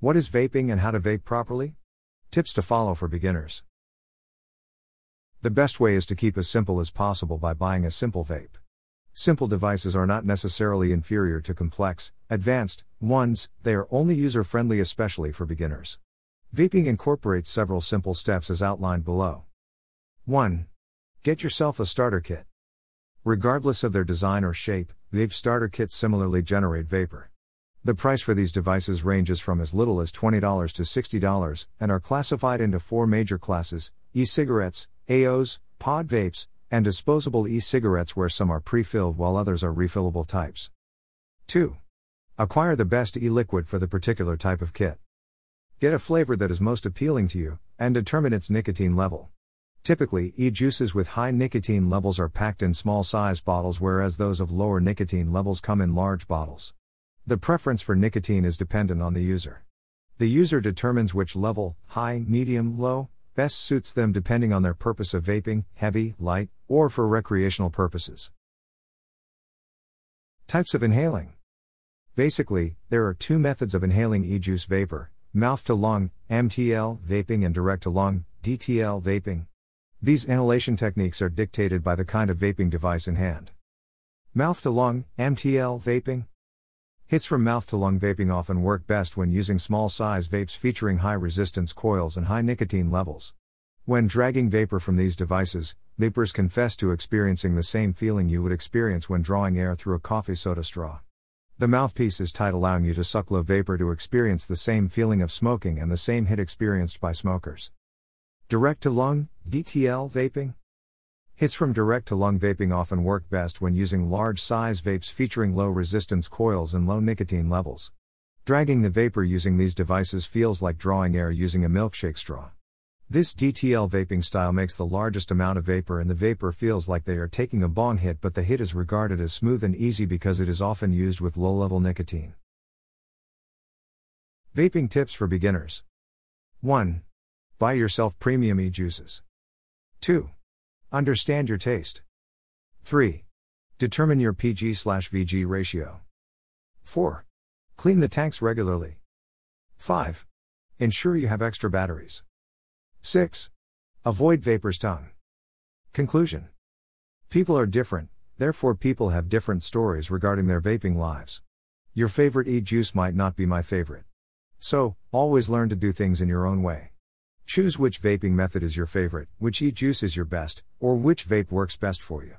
What is vaping and how to vape properly? Tips to follow for beginners. The best way is to keep as simple as possible by buying a simple vape. Simple devices are not necessarily inferior to complex, advanced ones, they are only user friendly, especially for beginners. Vaping incorporates several simple steps as outlined below. 1. Get yourself a starter kit. Regardless of their design or shape, vape starter kits similarly generate vapor. The price for these devices ranges from as little as $20 to $60 and are classified into four major classes e cigarettes, AOs, pod vapes, and disposable e cigarettes, where some are pre filled while others are refillable types. 2. Acquire the best e liquid for the particular type of kit. Get a flavor that is most appealing to you, and determine its nicotine level. Typically, e juices with high nicotine levels are packed in small size bottles, whereas those of lower nicotine levels come in large bottles. The preference for nicotine is dependent on the user. The user determines which level, high, medium, low, best suits them depending on their purpose of vaping, heavy, light, or for recreational purposes. Types of inhaling. Basically, there are two methods of inhaling e juice vapor mouth to lung, MTL vaping, and direct to lung, DTL vaping. These inhalation techniques are dictated by the kind of vaping device in hand. Mouth to lung, MTL vaping. Hits from mouth to lung vaping often work best when using small size vapes featuring high resistance coils and high nicotine levels. When dragging vapor from these devices, vapers confess to experiencing the same feeling you would experience when drawing air through a coffee soda straw. The mouthpiece is tight, allowing you to suck low vapor to experience the same feeling of smoking and the same hit experienced by smokers. Direct to lung, DTL vaping. Hits from direct to lung vaping often work best when using large size vapes featuring low resistance coils and low nicotine levels. Dragging the vapor using these devices feels like drawing air using a milkshake straw. This DTL vaping style makes the largest amount of vapor and the vapor feels like they are taking a bong hit, but the hit is regarded as smooth and easy because it is often used with low level nicotine. Vaping tips for beginners 1. Buy yourself premium e juices. 2. Understand your taste. 3. Determine your PG VG ratio. 4. Clean the tanks regularly. 5. Ensure you have extra batteries. 6. Avoid vaper's tongue. Conclusion People are different, therefore, people have different stories regarding their vaping lives. Your favorite e juice might not be my favorite. So, always learn to do things in your own way. Choose which vaping method is your favorite, which e juice is your best, or which vape works best for you.